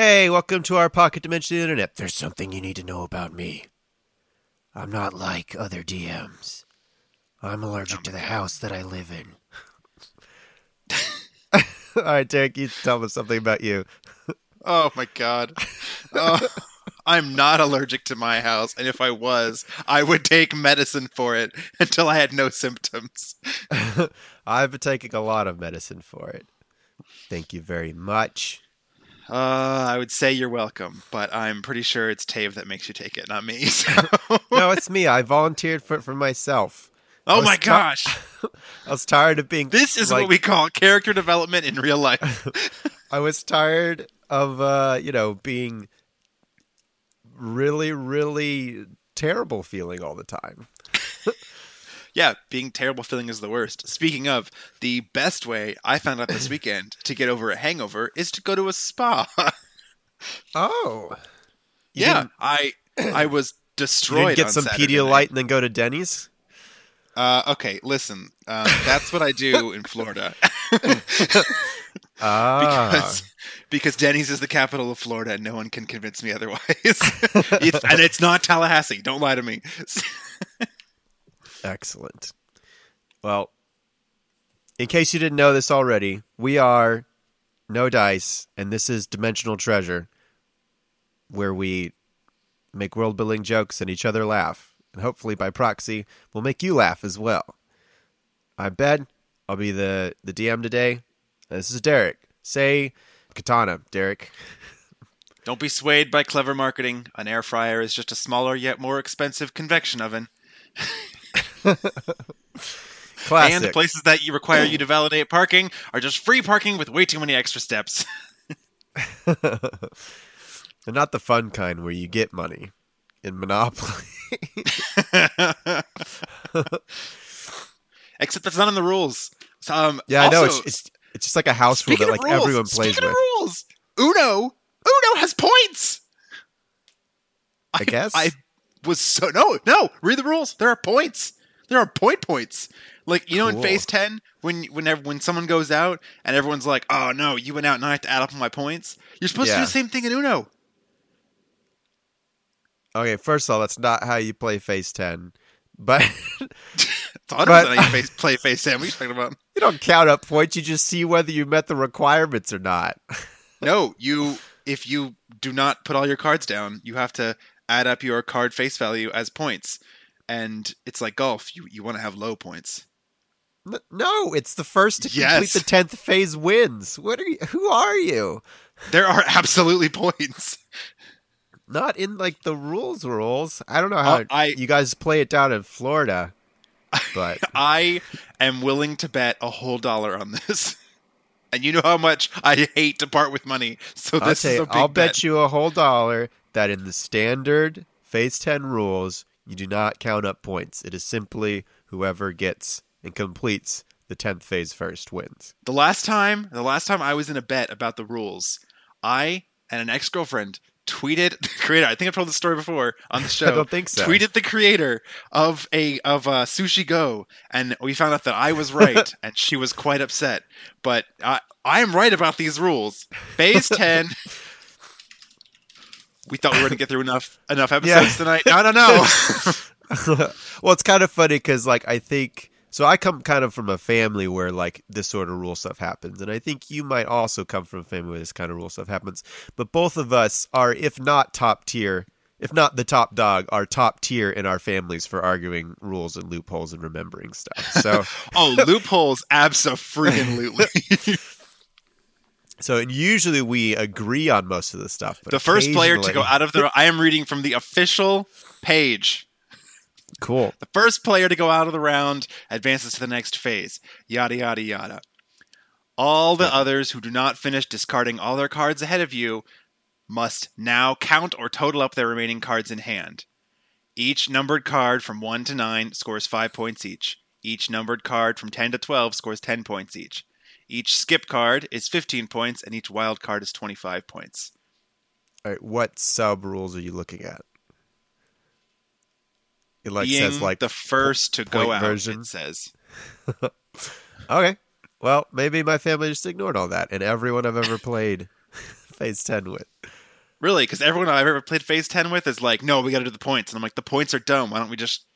Hey, welcome to our pocket dimension of the internet. There's something you need to know about me. I'm not like other DMs. I'm allergic to the house that I live in. All right, Derek, you tell us something about you. Oh my god. Oh, I'm not allergic to my house, and if I was, I would take medicine for it until I had no symptoms. I've been taking a lot of medicine for it. Thank you very much. Uh, I would say you're welcome, but I'm pretty sure it's Tave that makes you take it, not me. So. No, it's me. I volunteered for it for myself. Oh my gosh. I was tired of being. This is like, what we call character development in real life. I was tired of, uh, you know, being really, really terrible feeling all the time. Yeah, being terrible feeling is the worst. Speaking of, the best way I found out this weekend to get over a hangover is to go to a spa. Oh, You yeah, I I was destroyed. get some Saturday Pedialyte night. and then go to Denny's. Uh, okay, listen. Um, that's what I do in Florida Ah, because because Denny's is the capital of Florida, and no one can convince me otherwise. it's, and it's not Tallahassee. Don't lie to me. Excellent. Well, in case you didn't know this already, we are No Dice, and this is Dimensional Treasure, where we make world building jokes and each other laugh. And hopefully, by proxy, we'll make you laugh as well. I'm Ben. I'll be the, the DM today. This is Derek. Say katana, Derek. Don't be swayed by clever marketing. An air fryer is just a smaller yet more expensive convection oven. Classic. And the places that you require you to validate parking are just free parking with way too many extra steps. and not the fun kind where you get money in Monopoly. Except that's not in the rules. So, um, yeah, I know. It's, it's it's just like a house rule that like rules, everyone plays speaking with. of rules, Uno, Uno has points. I guess. I was so no, no. Read the rules. There are points. There are point points. Like you know, in phase ten, when whenever when someone goes out and everyone's like, "Oh no, you went out and I have to add up my points." You're supposed to do the same thing in Uno. Okay, first of all, that's not how you play Phase Ten, but 100 But- how you face, play phase ten. What are you talking about? you don't count up points. You just see whether you met the requirements or not. No, you if you do not put all your cards down, you have to add up your card face value as points. And it's like golf. You you want to have low points. No, it's the first to complete the tenth phase wins. What are you? Who are you? There are absolutely points. Not in like the rules rules. I don't know how Uh, I- you guys play it down in Florida, but I am willing to bet a whole dollar on this. And you know how much I hate to part with money. So I'll this tell is a big I'll bet. bet you a whole dollar that in the standard phase ten rules, you do not count up points. It is simply whoever gets and completes the tenth phase first wins. The last time, the last time I was in a bet about the rules, I and an ex-girlfriend tweeted the creator. I think I've told this story before on the show. I don't think so. Tweeted the creator of a of uh, Sushi Go, and we found out that I was right, and she was quite upset. But I I am right about these rules. Phase ten. We thought we were going to get through enough enough episodes Yeah. tonight. No, no, no. well, it's kind of funny because, like, I think so. I come kind of from a family where like this sort of rule stuff happens, and I think you might also come from a family where this kind of rule stuff happens. But both of us are, if not top tier, if not the top dog, are top tier in our families for arguing rules and loopholes and remembering stuff. So, oh, loopholes, absolutely. so and usually we agree on most of the stuff. But the first player to go out of the I am reading from the official page. cool. The first player to go out of the round advances to the next phase. Yada yada yada. All the Yeah. others who do not finish discarding all their cards ahead of you must now count or total up their remaining cards in hand. Each numbered card from 1 to 9 scores 5 points each. Each numbered card from 10 to 12 scores 10 points each. Each skip card is 15 points and each wild card is 25 points. All right, what sub rules are you looking at? It like Being says like the first to go out, version. it says. Okay. Well, maybe my family just ignored all that, and everyone I've ever played phase ten with. Really, because everyone I've ever played phase ten with is like, no, we got to do the points, and I'm like, the points are dumb. Why don't we just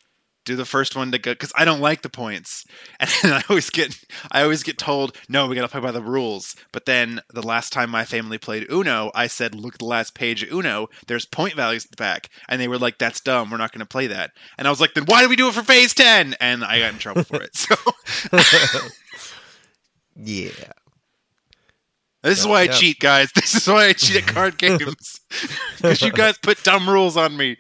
do the first one to go? Because I don't like the points, and I always get, I always get told, no, we got to play by the rules. But then the last time my family played Uno, I said, look at the last page of Uno. There's point values at the back, and they were like, that's dumb. We're not going to play that. And I was like, then why do we do it for phase ten? And I got in trouble for it. So yeah. this is why I yeah. cheat, guys. This is why I cheat at card games because you guys put dumb rules on me.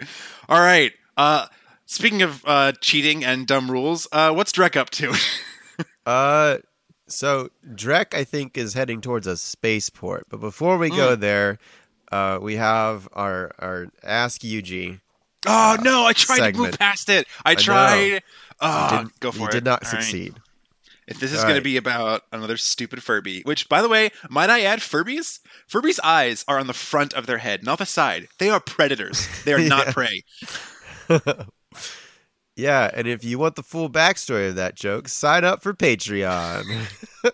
All right. Uh, speaking of uh, cheating and dumb rules, uh, what's Drek up to? Uh, so Drek, I think, is heading towards a spaceport. But before we Hmm. go there, uh, we have our our Ask UG. oh no, I tried to move past it. I tried. Oh, didn't- go for you it. did not All right. succeed. If this is All going to right. be about another stupid Furby, which, by the way, might I add, Furbies? Furbies' eyes are on the front of their head, not the side. They are predators. They are not prey. Yeah, and if you want the full backstory of that joke, sign up for Patreon.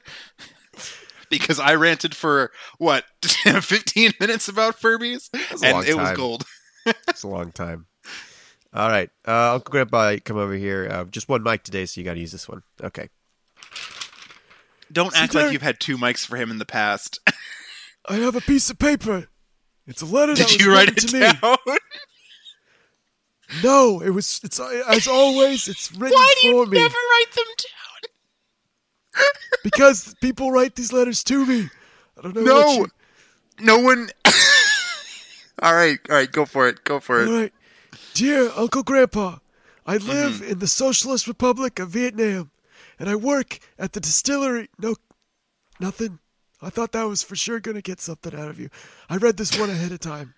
Because I ranted for what 15 minutes about Furbies, was a and long it was gold. it's a long time. All right, uh, Uncle Grandpa, come over here. Uh, just one mic today, so you got to use this one. Okay. Don't See, act like you've had two mics for him in the past. I have a piece of paper. It's a letter that Did was you write it to me. No, it was. It's as always. It's written Why do you me never write them down? because people write these letters to me. I don't know. No. You, No one. all right, all right, go for it. Go for it. All right, dear Uncle Grandpa, I live Mm-hmm. in the Socialist Republic of Vietnam, and I work at the distillery. No, nothing. I thought that was for sure gonna get something out of you. I read this one ahead of time.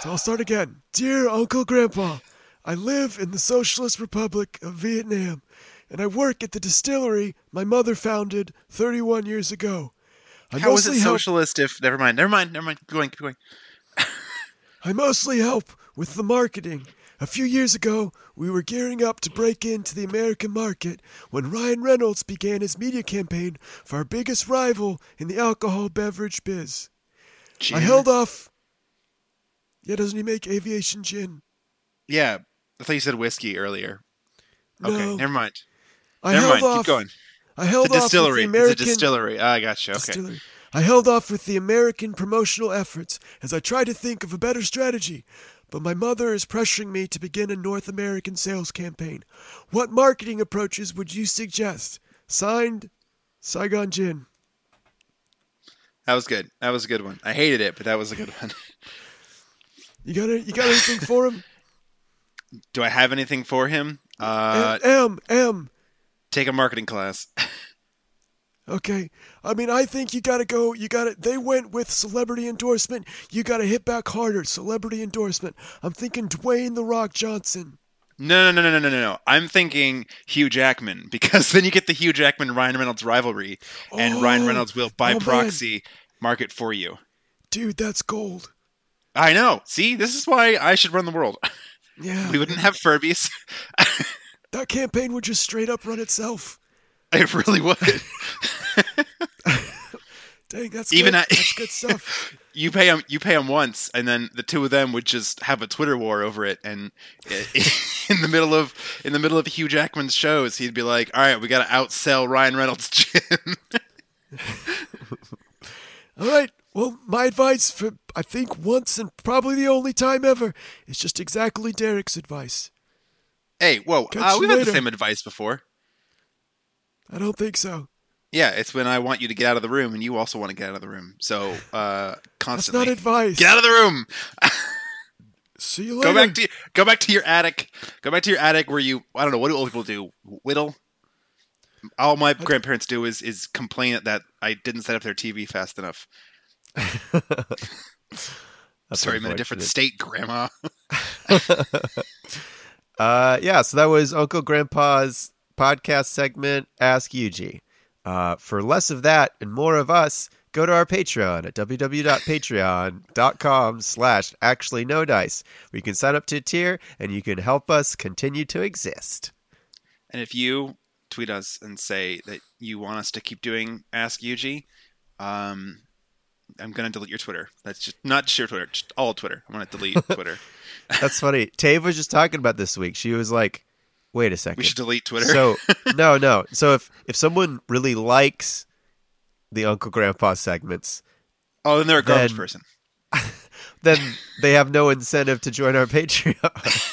So I'll start again. Dear Uncle Grandpa, I live in the Socialist Republic of Vietnam, and I work at the distillery my mother founded 31 years ago. I How is it mostly help- socialist if. Never mind, never mind, never mind. Keep going, keep going. I mostly help with the marketing. A few years ago, we were gearing up to break into the American market when Ryan Reynolds began his media campaign for our biggest rival in the alcohol beverage biz. I held off. Yeah, doesn't he make aviation gin? Yeah, I thought you said whiskey earlier. Okay, No. never mind. I never held mind. off. Keep going. I held It's a off distillery. with the American It's a distillery. Ah, I gotcha. Okay. distillery. I held off with the American promotional efforts as I tried to think of a better strategy, but my mother is pressuring me to begin a North American sales campaign. What marketing approaches would you suggest? Signed, Saigon Gin. That was good. That was a good one. I hated it, but that was a good one. You got a, you got anything for him? Do I have anything for him? Uh, M M. take a marketing class. Okay. I mean, I think you got to go. You got to. They went with celebrity endorsement. You got to hit back harder. Celebrity endorsement. I'm thinking Dwayne the Rock Johnson. No, no, no, no, no, no, no. I'm thinking Hugh Jackman because then you get the Hugh Jackman Ryan Reynolds rivalry, and Ryan Oh, Reynolds will by oh, man. proxy market for you. Dude, that's gold. I know. See, this is why I should run the world. Yeah. We wouldn't have Furbies. That campaign would just straight up run itself. it really would. Dang, that's Even good. I- that's good stuff. you pay them. You pay them once, and then the two of them would just have a Twitter war over it. And in the middle of in the middle of Hugh Jackman's shows, he'd be like, "All right, we got to outsell Ryan Reynolds' gin." All right. Well, my advice for I think once and probably the only time ever is just exactly Derek's advice. hey, whoa, uh, we've had the later. same advice before. I don't think so. Yeah, it's when I want you to get out of the room, and you also want to get out of the room. So uh, That's constantly, not advice. get out of the room. See you later. Go back to go back to your attic. Go back to your attic where you I don't know what do old people do? Whittle. All my grandparents do is is complain that I didn't set up their TV fast enough. Sorry, I'm in a different state, Grandma. Uh, yeah, so that was Uncle Grandpa's podcast segment, Ask UG. Uh, for less of that and more of us, go to our Patreon at www.patreon.com slash actually no dice, you can sign up to a tier and you can help us continue to exist. And if you tweet us and say that you want us to keep doing Ask UG, um, I'm gonna delete your Twitter. That's just not just your Twitter, just all Twitter. I'm gonna delete Twitter. That's funny. Tave was just talking about this week. She was like, "Wait a second. We should delete Twitter. So no, no. So if if someone really likes the Uncle Grandpa segments, oh, then they're a garbage then- person. then they have no incentive to join our Patreon.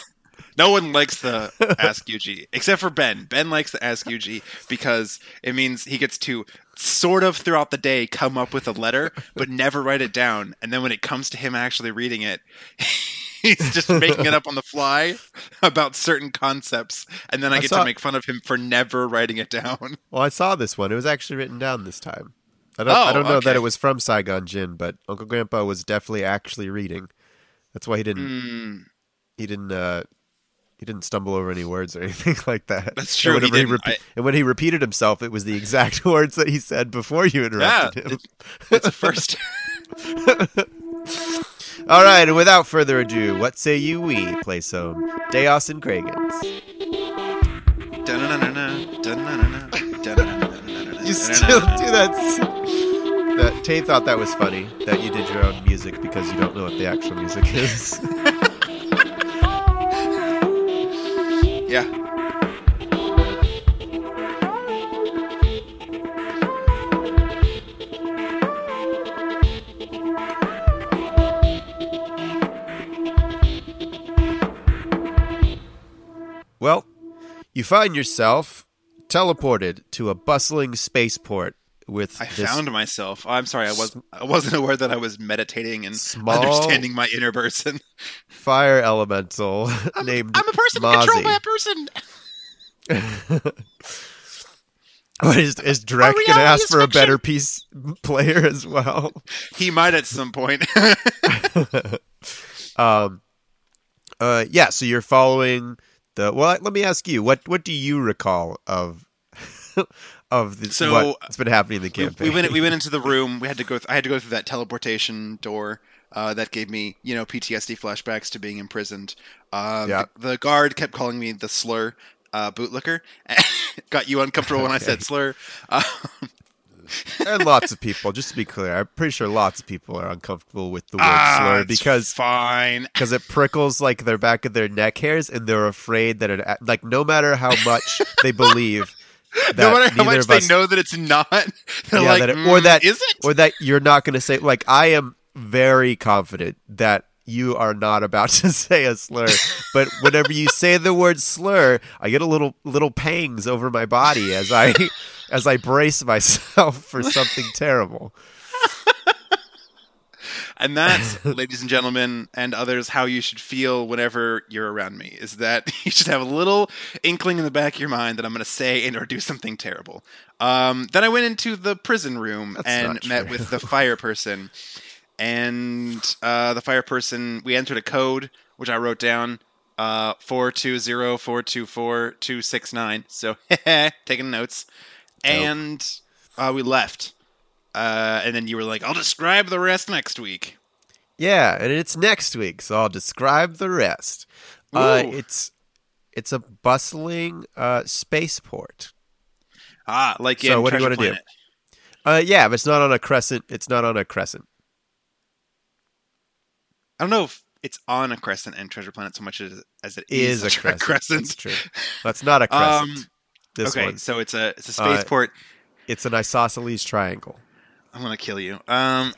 No one likes the Ask UG except for Ben. Ben likes the Ask UG because it means he gets to sort of throughout the day come up with a letter, but never write it down. And then when it comes to him actually reading it, he's just making it up on the fly about certain concepts. And then I I get saw- to make fun of him for never writing it down. well, I saw this one. It was actually written down this time. I don't. Oh, I don't know that it was from Saigon Gin, but Uncle Grandpa was definitely actually reading. That's why he didn't. Mm, He didn't. uh he didn't stumble over any words or anything like that. That's And true, he whenever repe- I- and when he repeated himself, it was the exact words that he said before you yeah, interrupted him. it's a first. All right, and without further ado, what say you we play some Deos and Kragans? You still do that. That Tay thought that was funny that you did your own music because you don't know what the actual music is. Yeah. well, you find yourself teleported to a bustling spaceport with I this found myself. I'm sorry, I was I wasn't aware that I was meditating and Small- understanding my inner person. fire elemental named I'm a person Mozi. controlled by a person. What, is, is Drek gonna ask for a better piece player as well? He might at some point. um, uh, yeah. So you're following the. Well, let me ask you what what do you recall of of the, So, what's been happening in the we, campaign? we went we went into the room. We had to go. Th- I had to go through that teleportation door. Uh, that gave me, you know, PTSD flashbacks to being imprisoned. Um, Yeah. the, the guard kept calling me the slur uh, bootlicker. Got you uncomfortable when I said slur. Uh, and lots of people. Just to be clear, I'm pretty sure lots of people are uncomfortable with the word ah, slur because fine. because it prickles like their back of their neck hairs, and they're afraid that it like no matter how much they believe. No matter how much they us- know that it's not, Yeah, like, that it- or "Mm, that- is it? or that you're not going to say like I am very confident that you are not about to say a slur but whenever you say the word slur I get a little little pangs over my body as I as I brace myself for something terrible And that's, ladies and gentlemen, and others, how you should feel whenever you're around me. Is that you should have a little inkling in the back of your mind that I'm going to say and or do something terrible. Um, then I went into the prison room That's and met with the fire person. And uh, the fire person, we entered a code which I wrote down. Uh, four two zero four two four two six nine. So taking notes, and uh, we left. Uh, and then you were like, "I'll describe the rest next week." yeah and it's next week so I'll describe the rest uh, it's it's a bustling uh, spaceport Ah, like So in what do you wanna do? Uh, yeah but it's not on a crescent it's not on a crescent I don't know if it's on a crescent and Treasure Planet so much as, as it is is, a tre- crescent. That's true. That's not a crescent. Um, this okay, one. so it's a it's a Uh, spaceport. It's an isosceles triangle. I'm gonna kill you. Um,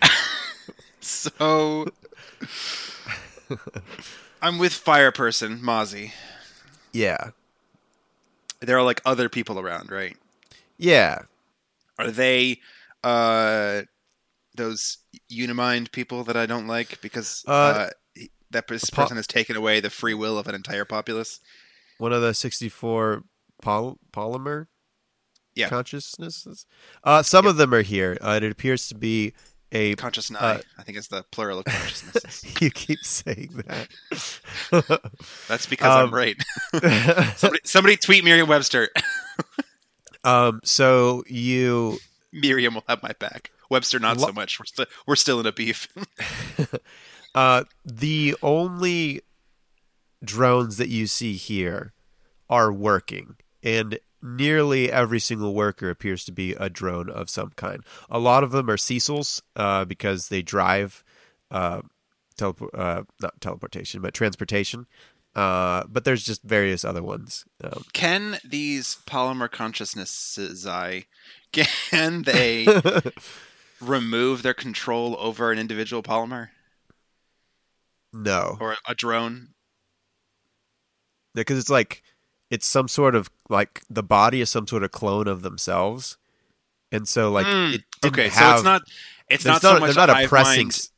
so I'm with fire person Mozi. Yeah. There are like other people around, right? Yeah. Are they uh those Unimind people that I don't like because Uh, uh, that this po- person has taken away the free will of an entire populace? One of the 64 poly- polymer Yeah. consciousnesses. Uh, some of them are here. Uh, it appears to be a. Consciousness. Uh, I think it's the plural of consciousness. you keep saying that. That's because Um, I'm right. somebody, somebody tweet Merriam-Webster. um, so you. Miriam will have my back. Webster, not Lo- so much. We're still we're still in a beef. Uh, the only drones that you see here are working, and nearly every single worker appears to be a drone of some kind. A lot of them are Cecils uh, because they drive, uh, uh, not teleportation, but transportation. Uh, but there's just various other ones. Um, Can these polymer consciousnesses, I can they remove their control over an individual polymer no, or a drone? because it's like it's some sort of like the body is some sort of clone of themselves, and so like it didn't Okay, so it's not it's there's not so much they're not oppressing. mind.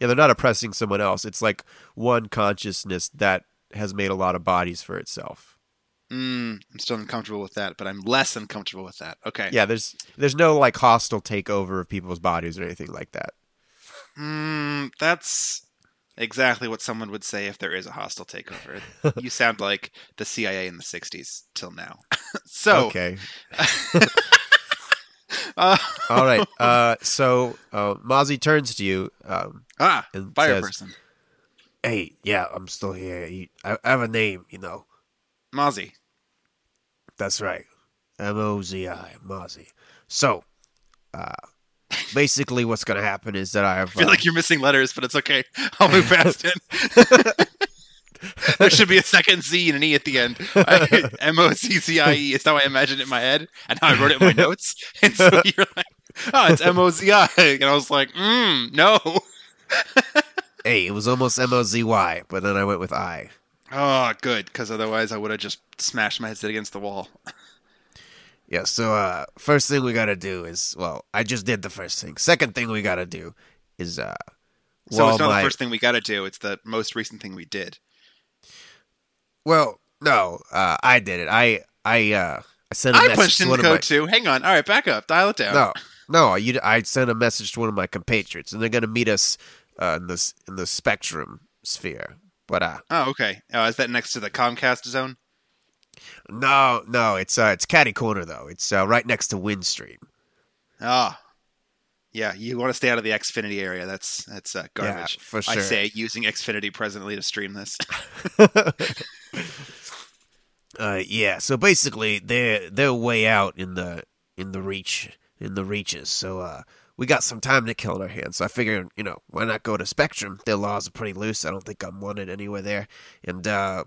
Yeah, they're not oppressing someone else. It's like one consciousness that has made a lot of bodies for itself. Mm, I'm still uncomfortable with that, but I'm less uncomfortable with that. Okay. Yeah, there's there's no like hostile takeover of people's bodies or anything like that. Mm, that's exactly what someone would say if there is a hostile takeover. you sound like the CIA in the 60s till now. so, okay, uh, all right. Uh, so uh, Mozi turns to you um, ah, and fire says, person. "Hey, yeah, I'm still here. You- I I have a name, you know. Mozi. That's right. M O Z I, Mozi. So, uh, basically, what's going to happen is that I have. I feel uh, like you're missing letters, but it's okay. I'll move past it. there should be a second Z and an E at the end. M O C C I E is how I imagined it in my head, and how I wrote it in my notes. And so you're like, oh, it's M O Z I. And I was like, mm, no. hey, it was almost M O Z Y, but then I went with I. Oh, good, because otherwise I would have just smashed my head against the wall. Yeah. So, uh, first thing we got to do is, well, I just did the first thing. Second thing we got to do is, uh, So it's not my- the first thing we got to do; it's the most recent thing we did. well, no, uh, I did it. I, I, uh, I sent a I message punched to in one code my. too. Hang on. All right, back up. Dial it down. No, no, you. I sent a message to one of my compatriots, and they're gonna meet us uh, in this in the spectrum sphere. But uh, Oh, okay. Oh, is that next to the Comcast zone? No, no, it's uh, it's Caddy corner though. It's uh, right next to Windstream. Ah, yeah. You want to stay out of the Xfinity area. That's that's uh, garbage. Yeah, for I say using Xfinity presently to stream this. Uh, yeah. So basically, they're they're way out in the in the reach in the reaches. So uh, we got some time to kill on our hands. So I figured, you know, why not go to Spectrum? Their laws are pretty loose. I don't think I'm wanted anywhere there, and uh,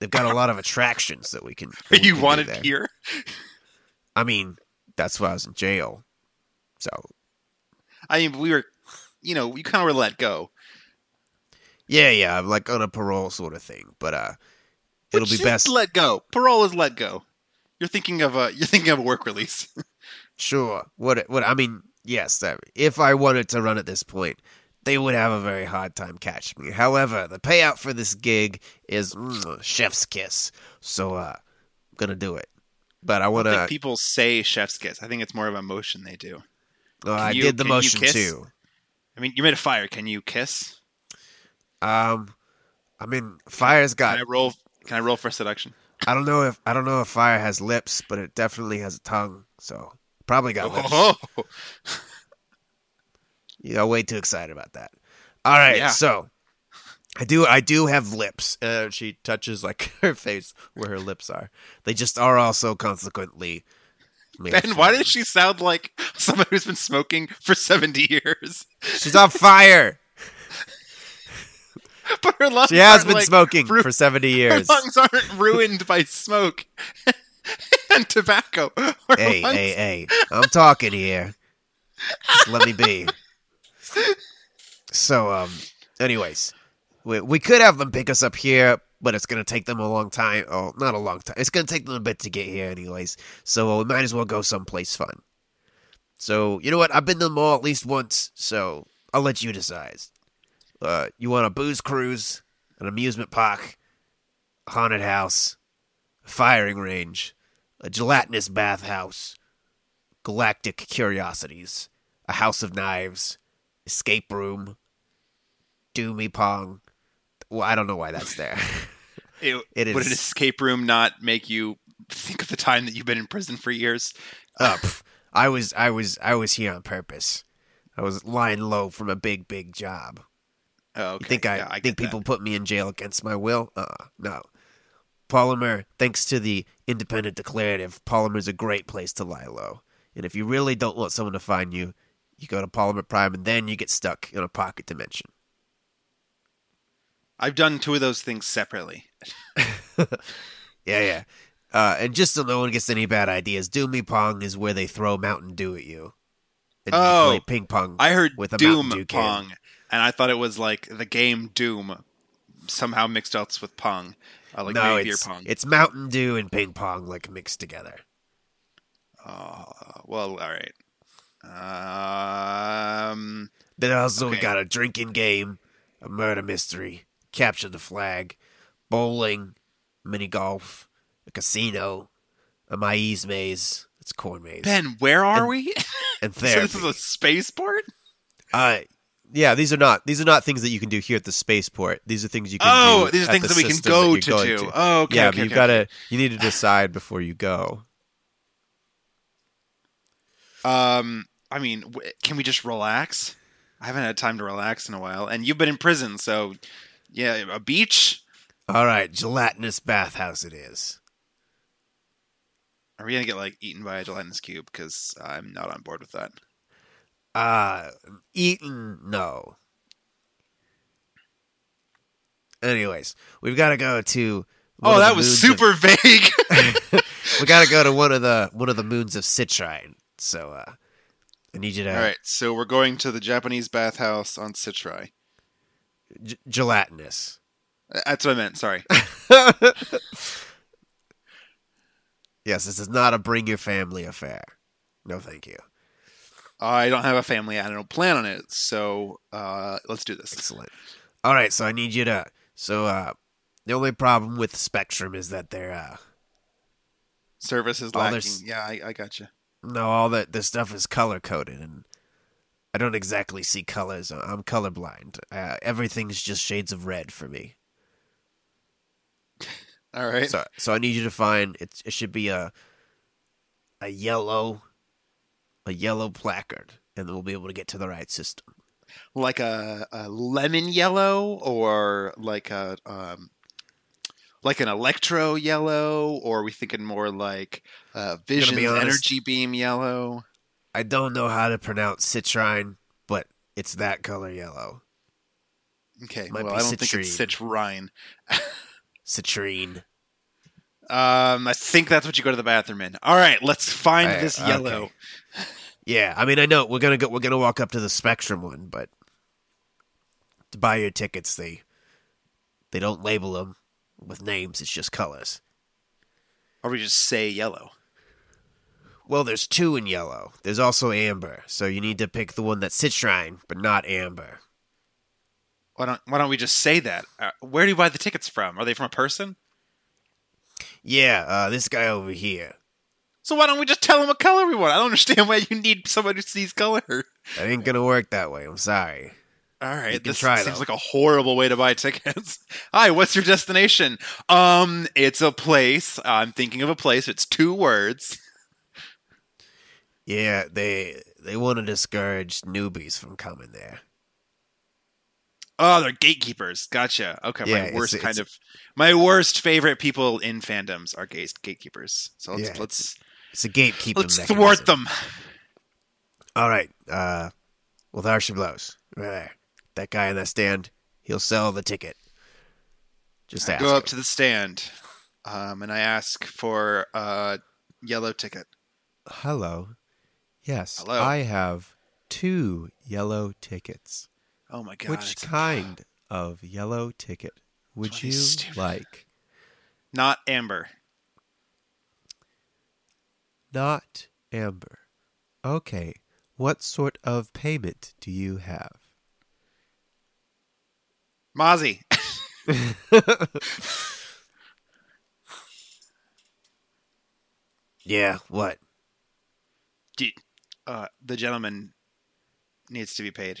they've got a lot of attractions that we can. that we you can wanted here? I mean, that's why I was in jail. So I mean, we were, you know, you kind of were let go. yeah, yeah, I'm like on a parole sort of thing. But uh, it'll be best. let go. Parole is let go. You're thinking of a you're thinking of a work release. Sure. What? What? I mean, yes. If I wanted to run at this point, they would have a very hard time catching me. However, the payout for this gig is mm, chef's kiss. So, uh, I'm gonna do it. But I want to. people say chef's kiss. I think it's more of a motion they do. I you- did the motion too. I mean, you made a fire. Can you kiss? Um, I mean, fire's got. Can I roll? Can I roll for seduction? I don't know if I don't know if fire has lips, but it definitely has a tongue. So probably got lips. You got way too excited about that. All right, Yeah. so I do I do have lips. Uh, she touches like her face where her lips are. They just are also consequently. Ben, why does she sound like someone who's been smoking for seventy years? She's on fire. But her lungs She has been like, smoking ru- for seventy years. Her lungs aren't ruined by smoke and tobacco. Her Hey, lungs- hey, hey! I'm talking here. Just let me be. So, um, anyways, we we could have them pick us up here, but it's gonna take them a long time. Oh, not a long time. It's gonna take them a bit to get here, anyways. So we might as well go someplace fun. So you know what? I've been to the mall at least once, so I'll let you decide. Uh, you want a booze cruise, an amusement park, haunted house, a firing range, a gelatinous bathhouse, galactic curiosities, a house of knives, escape room, doomy pong. Well, I don't know why that's there. It- It Would an escape room not make you think of the time that you've been in prison for years? Up. I was I was I was here on purpose. I was lying low from a big big job. Oh, okay. You think I, Yeah, I think get that. people put me in jail against my will? Uh, no. Polymer, thanks to the independent declarative, Polymer's a great place to lie low. And if you really don't want someone to find you, you go to Polymer Prime and then you get stuck in a pocket dimension. I've done two of those things separately. Yeah, yeah. Uh, and just so no one gets any bad ideas, Doomy Pong is where they throw Mountain Dew at you. And Oh, you play ping pong. I heard With a Doom Mountain Dew can. Pong, and I thought it was like the game Doom, somehow mixed else with Pong, uh, like no, it's, pong. it's Mountain Dew and ping pong like mixed together. Uh, well, all right. Um, Then also we got a drinking game, a murder mystery, capture the flag, bowling, mini golf, a casino, a maize maze. It's corn maze. Ben, where are And we? and there. so this is a spaceport. Uh, yeah, these are not these are not things that you can do here at the spaceport. These are things you can Oh, do. these are things the that we can go you're to. Oh, okay. yeah, okay, but you've okay, got to you need to decide before you go. Um, I mean, w- can we just relax? I haven't had time to relax in a while, and you've been in prison, so yeah, a beach. All right, gelatinous bathhouse it is. Are we gonna get like eaten by a gelatinous cube? Because I'm not on board with that. Uh, eaten no. Anyways, we've got to go to. Oh, that was moons of- super vague. we got to go to one of the one of the moons of Citrine. So, uh, I need you to All right, so we're going to the Japanese bathhouse on Citri. g- gelatinous. That's what I meant. Sorry. yes, this is not a bring your family affair. No, thank you. I don't have a family. I don't plan on it. So uh, let's do this. Excellent. All right, so I need you to. So, uh, the only problem with Spectrum is that they're uh, Service is lacking. there's- Yeah, I, I got you. No, all that this stuff is color coded, and I don't exactly see colors. I'm colorblind. Uh, everything's just shades of red for me. All right. So, so I need you to find it. It should be a a yellow, a yellow placard, and then we'll be able to get to the right system. Like a, a lemon yellow, or like a um, like an electro yellow, or are we thinking more like uh, Vision's honest. energy beam yellow? I don't know how to pronounce citrine, but it's that color yellow. Okay. Might well, I don't think it's citrine. citrine. Citrine. Um, I think that's what you go to the bathroom in. All right, let's find I- this okay. yellow. Yeah, I mean, I know we're gonna go. We're gonna walk up to the Spectrum one, but to buy your tickets, they they don't label them with names. It's just colors. Or we just say yellow. Well, there's two in yellow. There's also amber, so you need to pick the one that's citrine, but not amber. Why don't Why don't we just say that? Uh, where do you buy the tickets from? Are they from a person? Yeah, uh, this guy over here. So why don't we just tell him what color we want? I don't understand why you need somebody who sees color. That ain't gonna work that way. I'm sorry. All right, this try, seems though. like a horrible way to buy tickets. Hi, what's your destination? Um, it's a place. I'm thinking of a place. It's two words. Yeah, they they want to discourage newbies from coming there. Oh, they're gatekeepers. Gotcha. Okay, Yeah, my worst it's- kind of my worst favorite people in fandoms are gate gatekeepers. So let's Yeah, it's- let's It's a gatekeeper. let's mechanism. thwart them. All right. Uh, well, there she blows. Right there. That guy in that stand, he'll sell the ticket. Just I go up to the stand, um, and I ask for a yellow ticket. Hello. Yes, Hello. I have two yellow tickets. Oh my god! Which kind of yellow ticket would you stupid. like? Not amber. Not amber. Okay. What sort of payment do you have? Mozi. Yeah. What? Do- uh, the gentleman needs to be paid.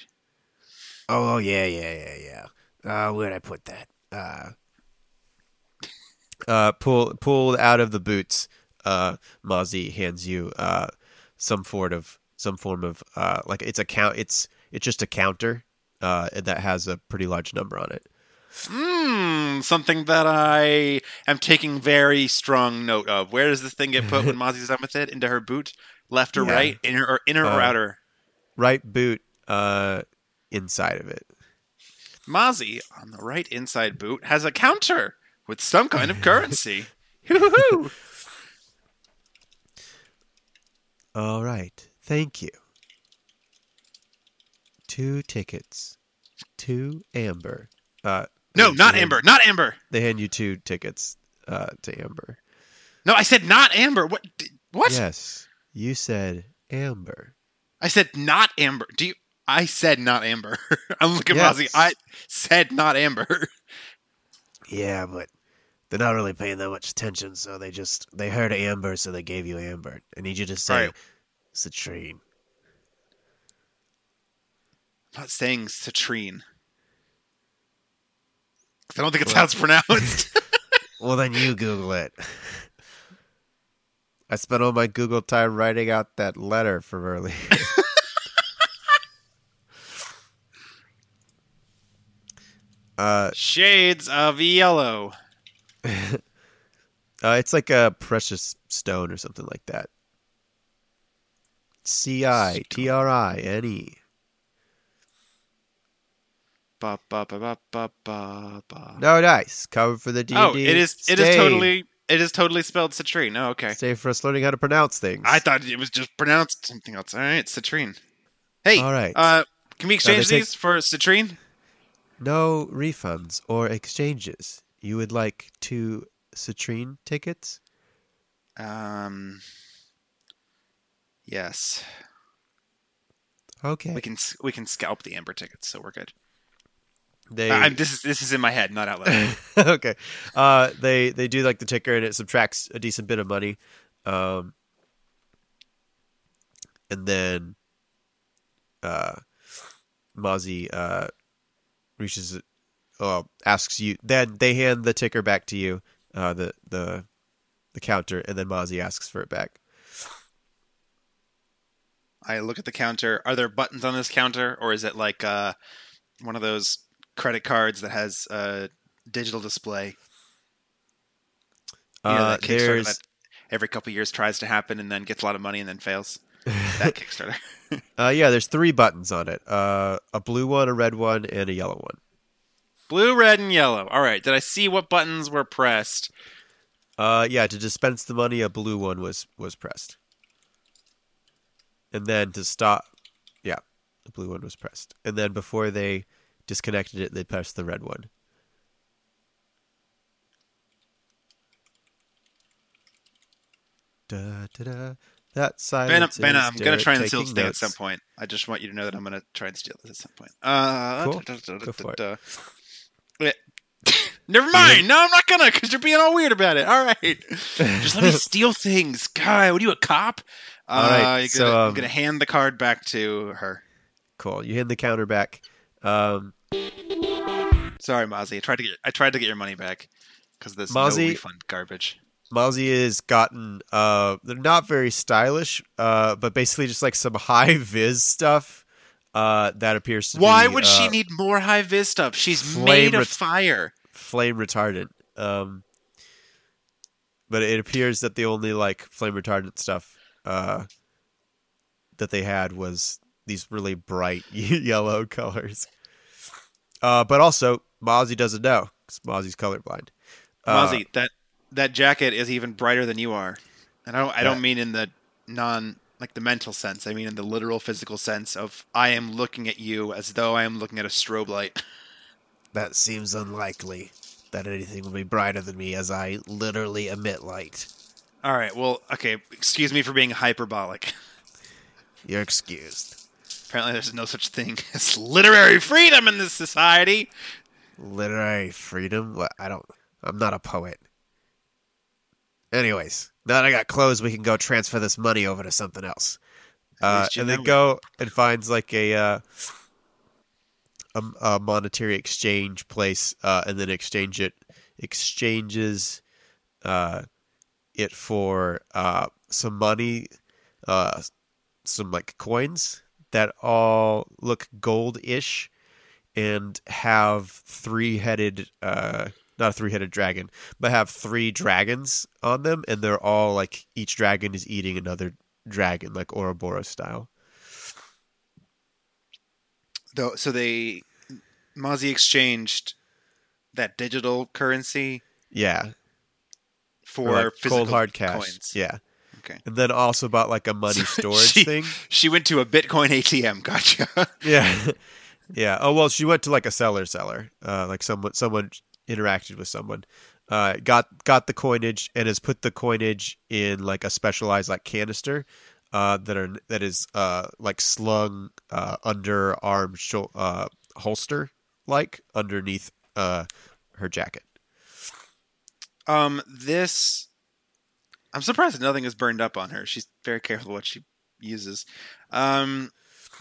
Oh, oh yeah, yeah, yeah, yeah. Uh, where'd I put that? Uh, Uh, pull pull out of the boots. Uh, Mozi hands you uh some sort of some form of uh like it's a count. It's it's just a counter uh that has a pretty large number on it. Hmm, something that I am taking very strong note of. Where does this thing get put when Mozi's done with it? Into her boot, left or Yeah. right, inner or inner or Uh, outer? Right boot uh, inside of it. Mozi on the right inside boot has a counter with some kind of currency. All right. Thank you. Two tickets. to amber. Uh, no, not hand- Amber, not Amber. They hand you two tickets uh, to Amber. No, I said not Amber. What? What? Yes. You said Amber. I said not Amber. Do you? I said not Amber. I'm looking Yes. at Mozi. I said not Amber. Yeah, but they're not really paying that much attention, so they just they heard Amber, so they gave you Amber. I need you to say Right. citrine. Not saying citrine. I don't think it's Well- how it's pronounced. Well, then you Google it. I spent all my Google time writing out that letter from earlier. uh, Shades of yellow. uh, it's like a precious stone or something like that. C I T R I N E. Ba, ba, ba. No dice. Cover for the D. Oh, it is. It is totally. It is totally spelled citrine. Oh, okay. Stay for us learning how to pronounce things. I thought it was just pronounced something else. All right, citrine. Hey, All right. uh, can we exchange take- these for citrine? No refunds or exchanges. You would like two citrine tickets? Um. Yes, Okay. we can. We can scalp the amber tickets, so we're good. They I, this is this is in my head, not out loud. okay. Uh, they they do like the ticker and it subtracts a decent bit of money, um, and then uh, Mozi uh, reaches, well, asks you. Then they hand the ticker back to you, uh, the the the counter, and then Mozi asks for it back. I look at the counter. Are there buttons on this counter, or is it like uh, one of those credit cards that has a digital display? You know, Uh, that Kickstarter there's that every couple years tries to happen and then gets a lot of money and then fails. That Kickstarter. uh, yeah, there's three buttons on it. Uh, a blue one, a red one, and a yellow one. Blue, red, and yellow. All right. Did I see what buttons were pressed? Uh, yeah, to dispense the money, a blue one was was pressed, and then to stop, yeah, the blue one was pressed, and then before they disconnected it, they pressed the red one. Da, da, da. That silence Vanna, is I'm going to try and steal this thing at some point. I just want you to know that I'm going to try and steal this at some point. Uh, Cool. da- da- da- Go for it. Never mind. No, I'm not gonna, because you're being all weird about it. All right, just let me steal things. guy. what are you, a cop? All uh, right, so, gonna, I'm um, gonna hand the card back to her. Cool. You hand the counter back. Um, Sorry, Mozi. I tried to get I tried to get your money back because this no Mozi- refund garbage. Mozi has gotten uh they're not very stylish, uh, but basically just like some high viz stuff uh that appears to Why be would she uh, need more high viz stuff? She's made of ret- fire. flame retardant. Um but it appears that the only like flame retardant stuff uh that they had was these really bright yellow colors. Uh but also Mozi doesn't know cuz Mozi's colorblind. Uh, Mozi, that that jacket is even brighter than you are. And I don't I don't Yeah. mean in the non like the mental sense. I mean in the literal physical sense of I am looking at you as though I am looking at a strobe light. That seems unlikely that anything will be brighter than me as I literally emit light. All right, well, okay, excuse me for being hyperbolic. You're excused. Apparently there's no such thing as literary freedom in this society. Literary freedom? I don't. I'm not a poet. Anyways, now that I got clothes, we can go transfer this money over to something else. Uh, and then go and finds like a, uh, a a monetary exchange place, uh, and then exchange it exchanges uh, it for uh, some money, uh, some like coins that all look gold-ish, and have three-headed, uh, not a three-headed dragon, but have three dragons on them, and they're all like each dragon is eating another dragon, like Ouroboros style. Though, so they Mozi exchanged that digital currency Yeah, for or like physical cold hard cash. coins. Yeah, Okay. and then also bought like a money storage She- thing. She went to a Bitcoin ATM. Gotcha. Yeah, yeah. Oh well, she went to like a seller seller, uh, like someone someone interacted with someone, uh, got got the coinage and has put the coinage in like a specialized like canister, uh, that are that is uh like slung uh under arm uh holster like underneath uh her jacket. Um, this I'm surprised nothing is burned up on her. She's very careful what she uses. Um,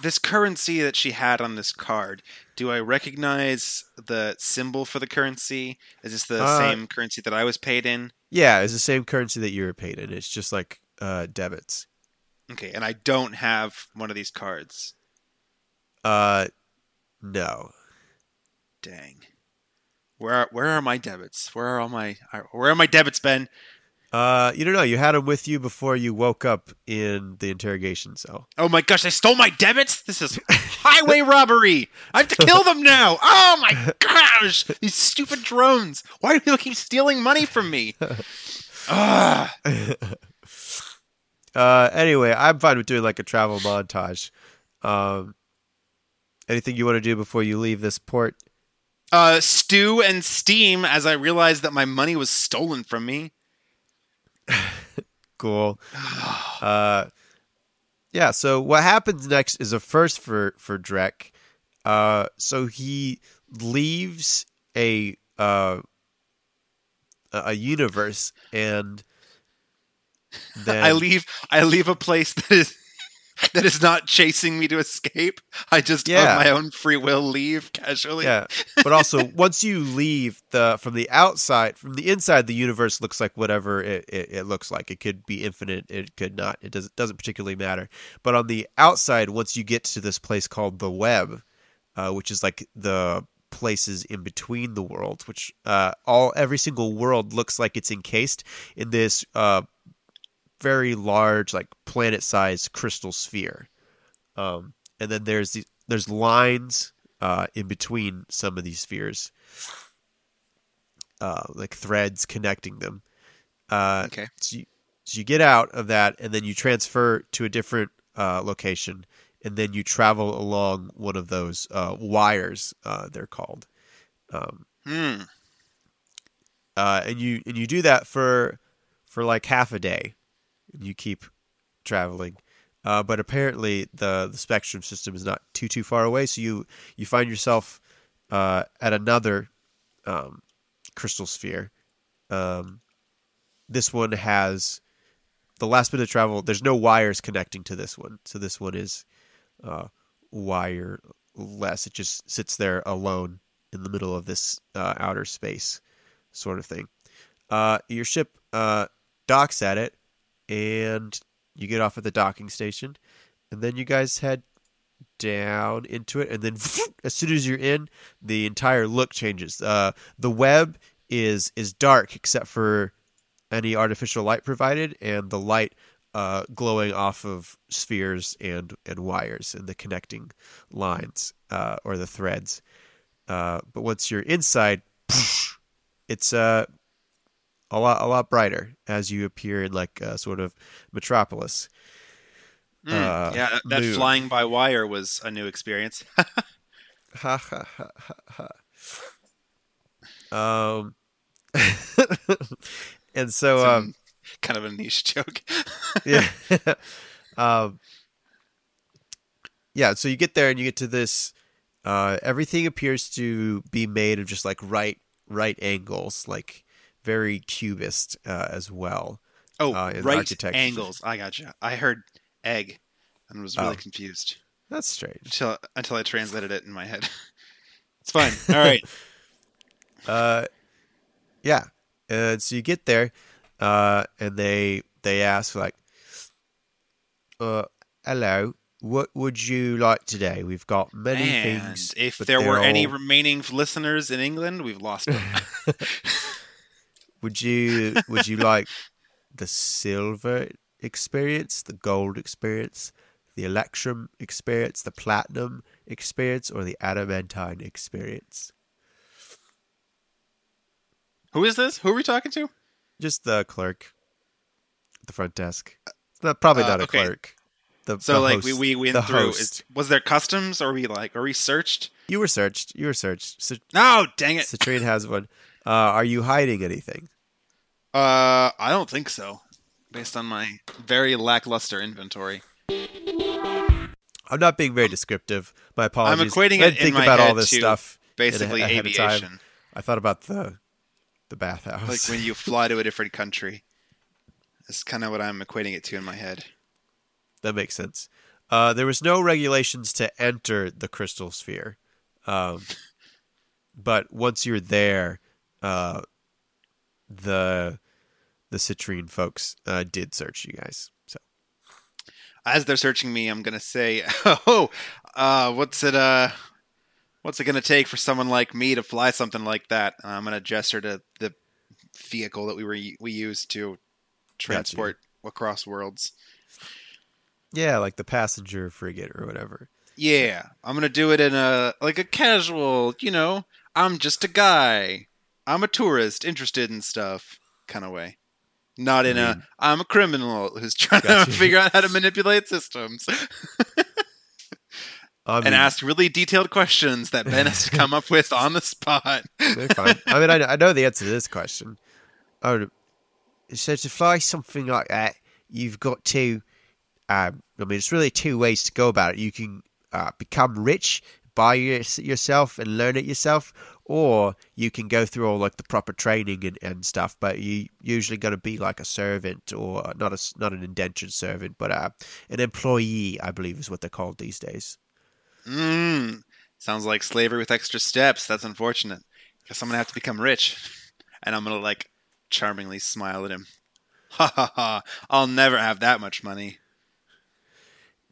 this currency that she had on this card, do I recognize the symbol for the currency? Is this the Uh, same currency that I was paid in? Yeah, it's the same currency that you were paid in. It's just like uh debits. Okay, and I don't have one of these cards. Uh, no. Dang. Where are, where are my debits? Where are all my where are my debits, Ben? Uh, you don't know. You had them with you before you woke up in the interrogation cell. Oh my gosh, I stole my debits? This is highway robbery! I have to kill them now! Oh my gosh! These stupid drones! Why do people keep stealing money from me? Ah, uh, anyway, I'm fine with doing like a travel montage. Um, anything you want to do before you leave this port? uh, stew and steam as I realized that my money was stolen from me. Cool. Uh, yeah. So what happens next is a first for for Drek. Uh, so he leaves a uh, a universe and then I leave I leave a place that is that is not chasing me to escape. I just Yeah. my own free will leave casually. Yeah, but also once you leave the from the outside, from the inside, the universe looks like whatever it, it, it looks like. It could be infinite. It could not. It doesn't doesn't particularly matter. But on the outside, once you get to this place called the web, uh, which is like the places in between the worlds, which uh, all every single world looks like it's encased in this uh, very large, like planet-sized crystal sphere. Um, and then there's the, there's lines uh, in between some of these spheres, uh, like threads connecting them. Uh, Okay. so you, so you get out of that, and then you transfer to a different uh, location, and then you travel along one of those uh, wires. Uh, they're called, um, Hmm. uh, and you and you do that for for like half a day, you keep traveling. Uh, but apparently the the spectrum system is not too too far away, so you you find yourself uh, at another um, crystal sphere. Um, this one has the last bit of travel. There's no wires connecting to this one, so this one is uh, wireless. It just sits there alone in the middle of this uh, outer space, sort of thing. Uh, your ship uh, docks at it, and you get off at the docking station, and then you guys head down into it, and then as soon as you're in, the entire look changes. Uh, the web is is dark except for any artificial light provided, and the light uh, glowing off of spheres and and wires and the connecting lines uh, or the threads. Uh, but once you're inside, it's uh, a lot a lot brighter as you appear in like a sort of metropolis. Mm, Uh, yeah, that, moon. flying by wire was a new experience. Ha ha ha ha ha. Um, and so Some um, kind of a niche joke. yeah, um, yeah. So you get there and you get to this. Uh, everything appears to be made of just like right right angles, like very cubist uh, as well. Oh, Uh, right angles. I gotcha. I heard egg and was really Oh. confused That's strange. until until I translated it in my head. it's fine. All right. Uh, yeah. And so you get there, uh, and they they ask like, uh, "Hello, what would you like today? We've got many and things. if there were they're any all- remaining listeners in England, we've lost them. would you would you like the silver experience, the gold experience, the electrum experience, the platinum experience, or the adamantine experience? Who is this? Who are we talking to? Just the clerk at the front desk. It's not, probably Uh, not a clerk. The, So the like host, we we went the through. Is, was there customs? Or we like? Are we searched? You were searched. You were searched. Cit- No, dang it. Citrine has one. Uh, are you hiding anything? Uh, I don't think so. Based on my very lackluster inventory. I'm not being very descriptive. My apologies. I'm equating I didn't in think my about all this stuff. Basically, time. aviation. I thought about the the bathhouse. Like when you fly to a different country. That's kind of what I'm equating it to in my head. that makes sense. Uh, there was no regulations to enter the crystal sphere, um, but once you're there, uh, the the citrine folks uh, did search you guys. So As they're searching me, I'm gonna say, "Oh, uh, what's it? Uh, what's it gonna take for someone like me to fly something like that?" And I'm gonna gesture to the vehicle that we were we used to transport across worlds. yeah, like the passenger frigate or whatever. Yeah, I'm gonna do it in a like a casual, you know, I'm just a guy, I'm a tourist interested in stuff kind of way. Not in I a mean- I'm a criminal who's trying Gotcha. to figure out how to manipulate systems I mean, and ask really detailed questions that Ben has to come up with on the spot. Fine. I mean, I, I know the answer to this question. Oh, so to fly something like that, you've got to. Um, I mean, it's really two ways to go about it. You can uh, become rich, buy your, yourself, and learn it yourself, or you can go through all like the proper training and, and stuff. But you usually got to be like a servant, or not a not an indentured servant, but uh, an employee, I believe, is what they're called these days. Mmm. Sounds like slavery with extra steps. That's unfortunate. because I'm gonna have to become rich. And I'm gonna like charmingly smile at him. Ha ha ha. I'll never have that much money.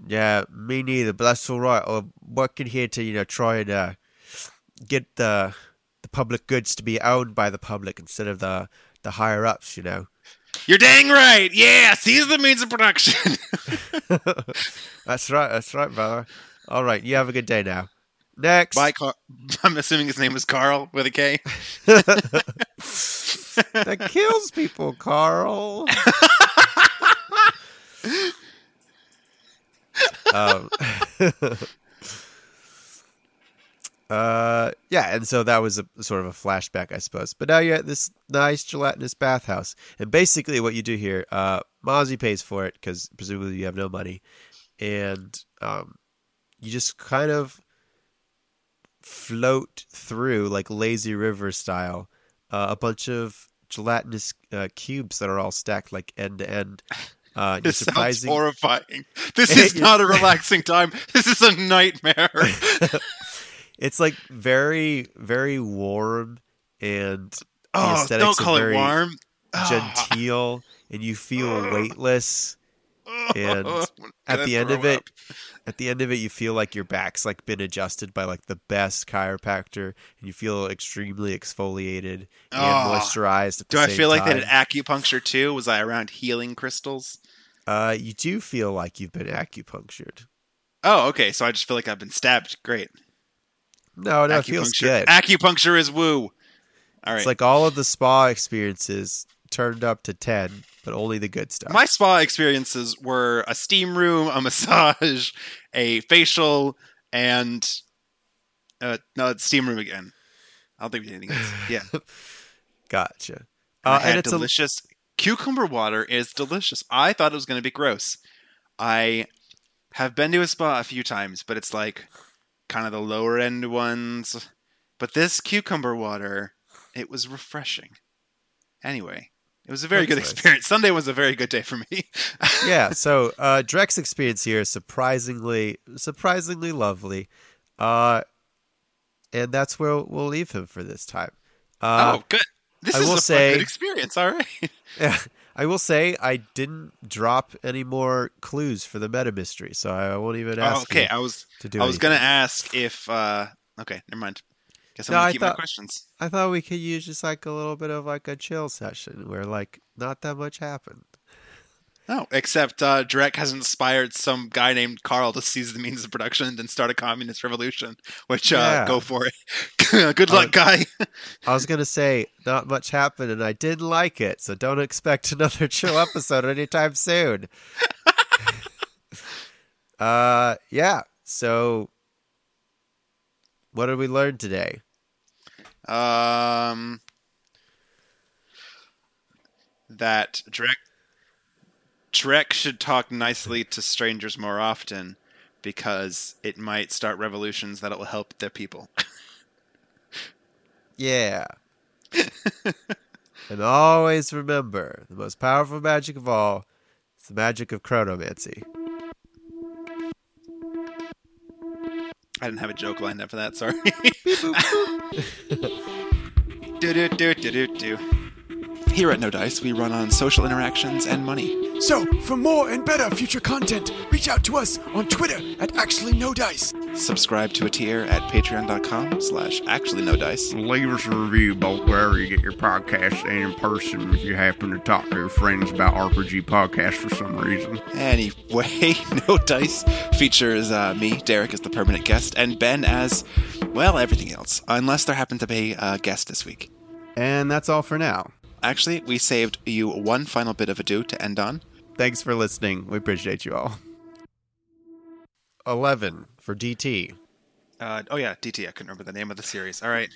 Yeah, me neither, but that's all right. I'm working here to, you know, try and uh, get the the public goods to be owned by the public instead of the the higher ups, you know. You're dang right. Yeah, seize the means of production. that's right, that's right, brother. All right, you have a good day now. Next. Bye, Car- I'm assuming his name is Carl with a K. that kills people, Carl. um, uh, yeah, and so that was a sort of a flashback, I suppose. But now you're at this nice gelatinous bathhouse, and basically what you do here, uh, Mozi pays for it because presumably you have no money, and um, you just kind of float through like lazy river style uh, a bunch of gelatinous uh, cubes that are all stacked like end to end. Uh, This sounds horrifying. This is not a relaxing time. This is a nightmare. it's like very, very warm and oh, aesthetics don't are call it very warm. Ah. genteel, and you feel weightless. and At the end of it, up. at the end of it, you feel like your back's like been adjusted by like the best chiropractor, and you feel extremely exfoliated and Oh. moisturized. At the Do I feel like time. they did acupuncture too? Was I around healing crystals? Uh, you do feel like you've been acupunctured. Oh, okay. So I just feel like I've been stabbed. Great. No, no, it feels good. Acupuncture is woo. All right. It's like all of the spa experiences turned up to 10, but only the good stuff. My spa experiences were a steam room, a massage, a facial, and uh, no, it's steam room again. I don't think we did anything else. Yeah, gotcha. Uh, had and it's a, delicious cucumber water. Is delicious. I thought it was going to be gross. I have been to a spa a few times, but it's like kind of the lower end ones. But this cucumber water, it was refreshing. Anyway, it was a very That's good nice. experience. Sunday was a very good day for me. yeah, so uh, Drek's experience here is surprisingly, surprisingly lovely. Uh, and that's where we'll leave him for this time. Uh, oh, good. This I is a say- good experience. All right. Yeah, I will say I didn't drop any more clues for the meta mystery, so I won't even ask. Oh, okay, I was to do. I was gonna ask if. uh Okay, never mind. Guess I'm No, gonna I keep my questions. I thought we could use just like a little bit of like a chill session where like not that much happened. No, except uh, Drek has inspired some guy named Carl to seize the means of production and then start a communist revolution. Which, uh, Yeah. go for it. Good luck, guy. I was gonna say not much happened, and I didn't like it, so don't expect another chill episode anytime soon. uh, yeah. So, what did we learn today? Um, that Drek Drek should talk nicely to strangers more often because it might start revolutions that will help their people. Yeah. and always remember the most powerful magic of all is the magic of chronomancy. I didn't have a joke lined up for that. Sorry. do do do do do do. Here at No Dice, we run on social interactions and money. So, for more and better future content, reach out to us on Twitter at Actually No Dice. Subscribe to a tier at patreon.com slash actually no dice. Leave us a review both wherever you get your podcasts and in person if you happen to talk to your friends about RPG podcasts for some reason. Anyway, No Dice features uh, me, Derek, as the permanent guest, and Ben as, well, everything else, unless there happened to be a guest this week. And that's all for now. Actually, we saved you one final bit of ado to end on. Thanks for listening. We appreciate you all. 11 for DT. Uh, oh, yeah, DT. I couldn't remember the name of the series. All right.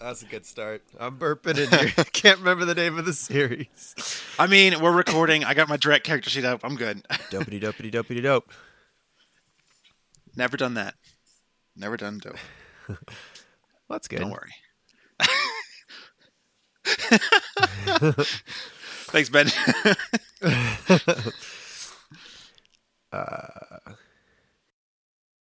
That's a good start. I'm burping in here. I can't remember the name of the series. I mean, we're recording. I got my direct character sheet up. I'm good. Dopey dopey dopey dope. Never done that. Never done dope. That's good. Don't worry. Thanks, Ben. Uh,